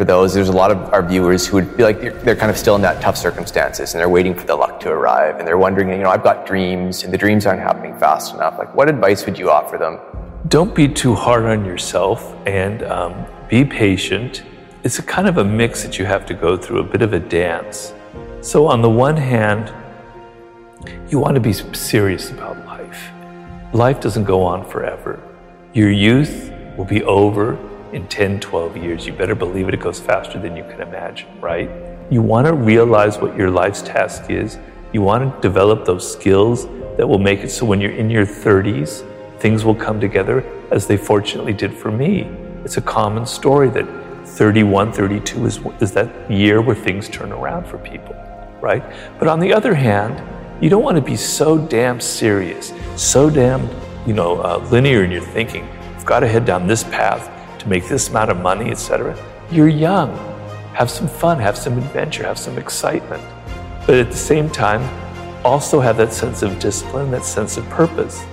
for those, there's a lot of our viewers who would be like they're, they're kind of still in that tough circumstances and they're waiting for the luck to arrive and they're wondering, you know, I've got dreams and the dreams aren't happening fast enough. Like, what advice would you offer them? Don't be too hard on yourself and um, be patient. It's a kind of a mix that you have to go through, a bit of a dance. So, on the one hand, you want to be serious about life. Life doesn't go on forever. Your youth will be over in 10, 12 years. You better believe it, it goes faster than you can imagine, right? You want to realize what your life's task is. You want to develop those skills that will make it so when you're in your 30s, things will come together as they fortunately did for me. It's a common story that 31, 32 is, is that year where things turn around for people, right? But on the other hand, you don't want to be so damn serious, so damn, you know, uh, linear in your thinking. You've got to head down this path to make this amount of money, etc. You're young. Have some fun, have some adventure, have some excitement. But at the same time, also have that sense of discipline, that sense of purpose.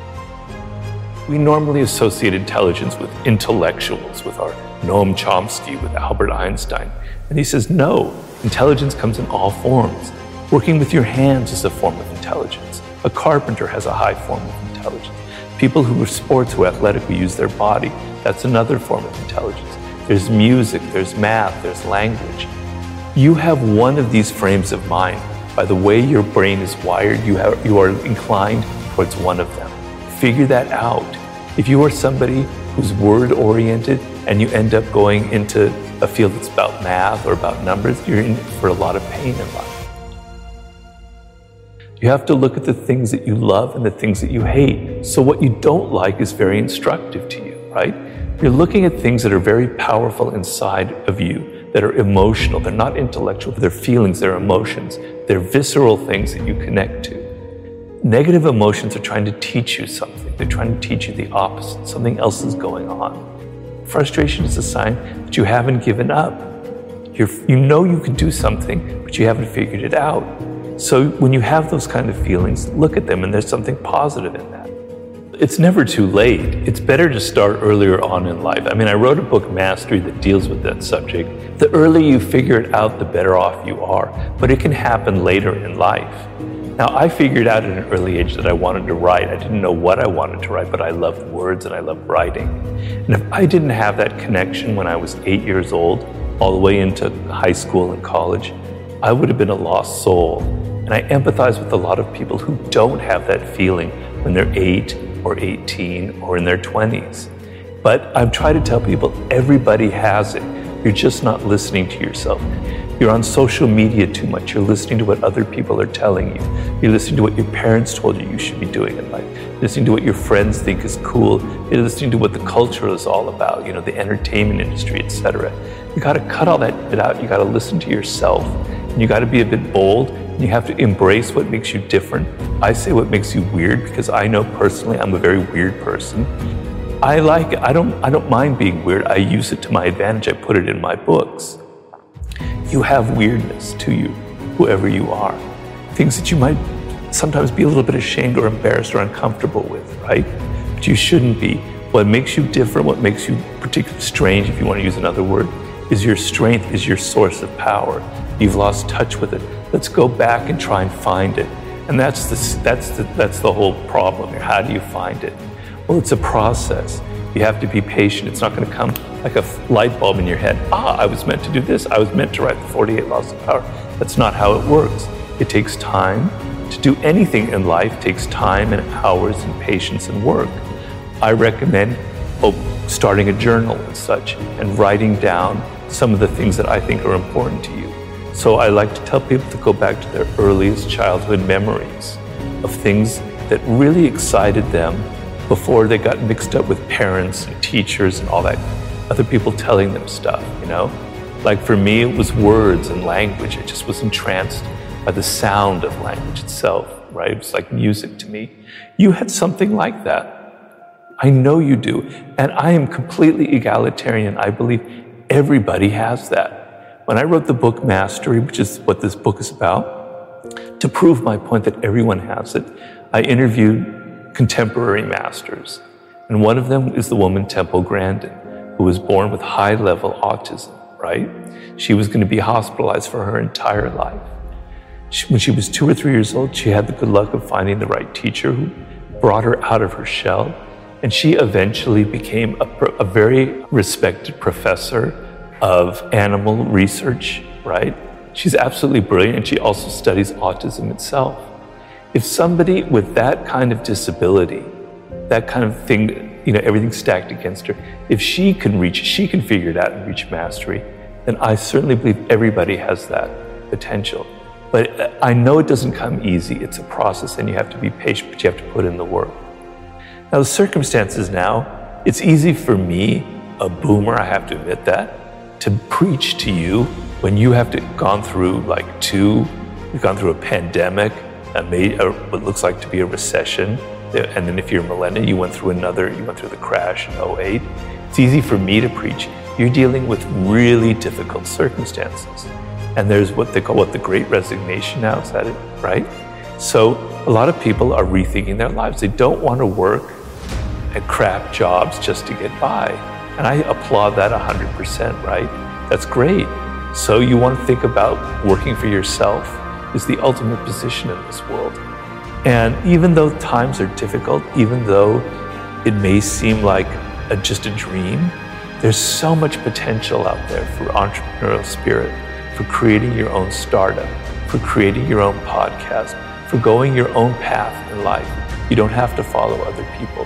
We normally associate intelligence with intellectuals, with our Noam Chomsky, with Albert Einstein. And he says, no, intelligence comes in all forms. Working with your hands is a form of intelligence. A carpenter has a high form of intelligence. People who are sports, who are athletic, who use their body, that's another form of intelligence. There's music, there's math, there's language. You have one of these frames of mind. By the way your brain is wired, you, have, you are inclined towards one of them. Figure that out. If you are somebody who's word oriented and you end up going into a field that's about math or about numbers, you're in for a lot of pain in life. You have to look at the things that you love and the things that you hate. So, what you don't like is very instructive to you, right? You're looking at things that are very powerful inside of you, that are emotional. They're not intellectual, they're feelings, they're emotions, they're visceral things that you connect to. Negative emotions are trying to teach you something, they're trying to teach you the opposite. Something else is going on. Frustration is a sign that you haven't given up. You're, you know you can do something, but you haven't figured it out. So when you have those kind of feelings, look at them and there's something positive in that. It's never too late. It's better to start earlier on in life. I mean, I wrote a book, Mastery, that deals with that subject. The earlier you figure it out, the better off you are. But it can happen later in life. Now, I figured out at an early age that I wanted to write. I didn't know what I wanted to write, but I loved words and I loved writing. And if I didn't have that connection when I was eight years old, all the way into high school and college, I would have been a lost soul. And I empathize with a lot of people who don't have that feeling when they're 8 or 18 or in their 20s. But I'm trying to tell people everybody has it. You're just not listening to yourself. You're on social media too much. You're listening to what other people are telling you. You're listening to what your parents told you you should be doing in life. You're listening to what your friends think is cool. You're listening to what the culture is all about, you know, the entertainment industry, etc. You got to cut all that out. You got to listen to yourself. And you got to be a bit bold you have to embrace what makes you different. I say what makes you weird because I know personally I'm a very weird person. I like. I don't I don't mind being weird. I use it to my advantage. I put it in my books. You have weirdness to you, whoever you are. Things that you might sometimes be a little bit ashamed or embarrassed or uncomfortable with, right? But you shouldn't be. What makes you different, what makes you particularly strange, if you want to use another word, is your strength, is your source of power. You've lost touch with it. Let's go back and try and find it. And that's the, that's the, that's the whole problem here. How do you find it? Well, it's a process. You have to be patient. It's not going to come like a light bulb in your head. Ah, I was meant to do this. I was meant to write the 48 Laws of Power. That's not how it works. It takes time. To do anything in life takes time and hours and patience and work. I recommend oh, starting a journal and such and writing down some of the things that I think are important to you. So I like to tell people to go back to their earliest childhood memories of things that really excited them before they got mixed up with parents and teachers and all that other people telling them stuff, you know? Like for me, it was words and language. I just was entranced by the sound of language itself, right? It was like music to me. You had something like that. I know you do. And I am completely egalitarian. I believe everybody has that. When I wrote the book Mastery, which is what this book is about, to prove my point that everyone has it, I interviewed contemporary masters. And one of them is the woman Temple Grandin, who was born with high level autism. right? She was going to be hospitalized for her entire life. She, when she was two or three years old, she had the good luck of finding the right teacher who brought her out of her shell. And she eventually became a, a very respected professor of animal research, right? She's absolutely brilliant, and she also studies autism itself. If somebody with that kind of disability, that kind of thing, you know, everything stacked against her, if she can reach, she can figure it out and reach mastery, then I certainly believe everybody has that potential. But uh, I know it doesn't come easy. It's a process, and you have to be patient, but you have to put in the work. Now, the circumstances now, it's easy for me, a boomer, I have to admit that, to preach to you when you have to gone through like two, you've gone through a pandemic, a, a, what looks like to be a recession, eh, and then if you're a millennial, you went through another, you went through the crash in 08. It's easy for me to preach. You're dealing with really difficult circumstances. And there's what they call what the great resignation now, is that it, right? So a lot of people are rethinking their lives. They don't want to work at crap jobs just to get by. And I applaud that 100%, right? That's great. So you want to think about working for yourself is the ultimate position in this world. And even though times are difficult, even though it may seem like a, just a dream, there's so much potential out there for entrepreneurial spirit for creating your own startup, for creating your own podcast, for going your own path in life. You don't have to follow other people.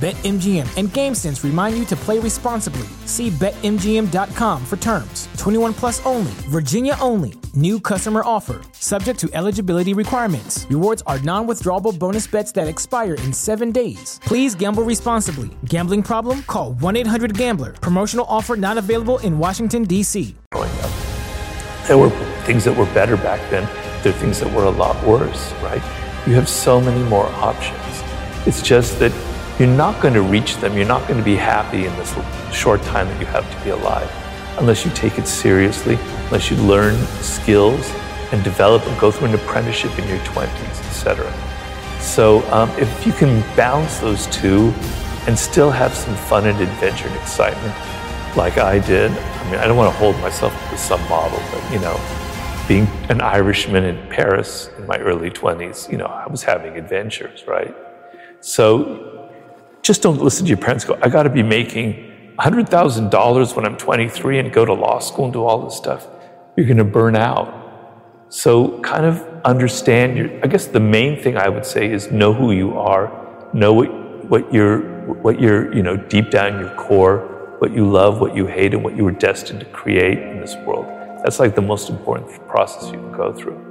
BetMGM and GameSense remind you to play responsibly. See BetMGM.com for terms. 21 plus only, Virginia only. New customer offer. Subject to eligibility requirements. Rewards are non withdrawable bonus bets that expire in seven days. Please gamble responsibly. Gambling problem? Call 1 800 Gambler. Promotional offer not available in Washington, D.C. There were things that were better back then, there are things that were a lot worse, right? You have so many more options. It's just that you're not going to reach them. You're not going to be happy in this short time that you have to be alive unless you take it seriously, unless you learn skills and develop and go through an apprenticeship in your 20s, etc. So um, if you can balance those two and still have some fun and adventure and excitement, like I did, I mean, I don't want to hold myself to some model, but you know, being an Irishman in Paris in my early 20s, you know, I was having adventures, right? So just don't listen to your parents go, I got to be making $100,000 when I'm 23 and go to law school and do all this stuff. You're going to burn out. So, kind of understand your, I guess the main thing I would say is know who you are, know what, what you're, what you're, you know, deep down in your core, what you love, what you hate, and what you were destined to create in this world. That's like the most important process you can go through.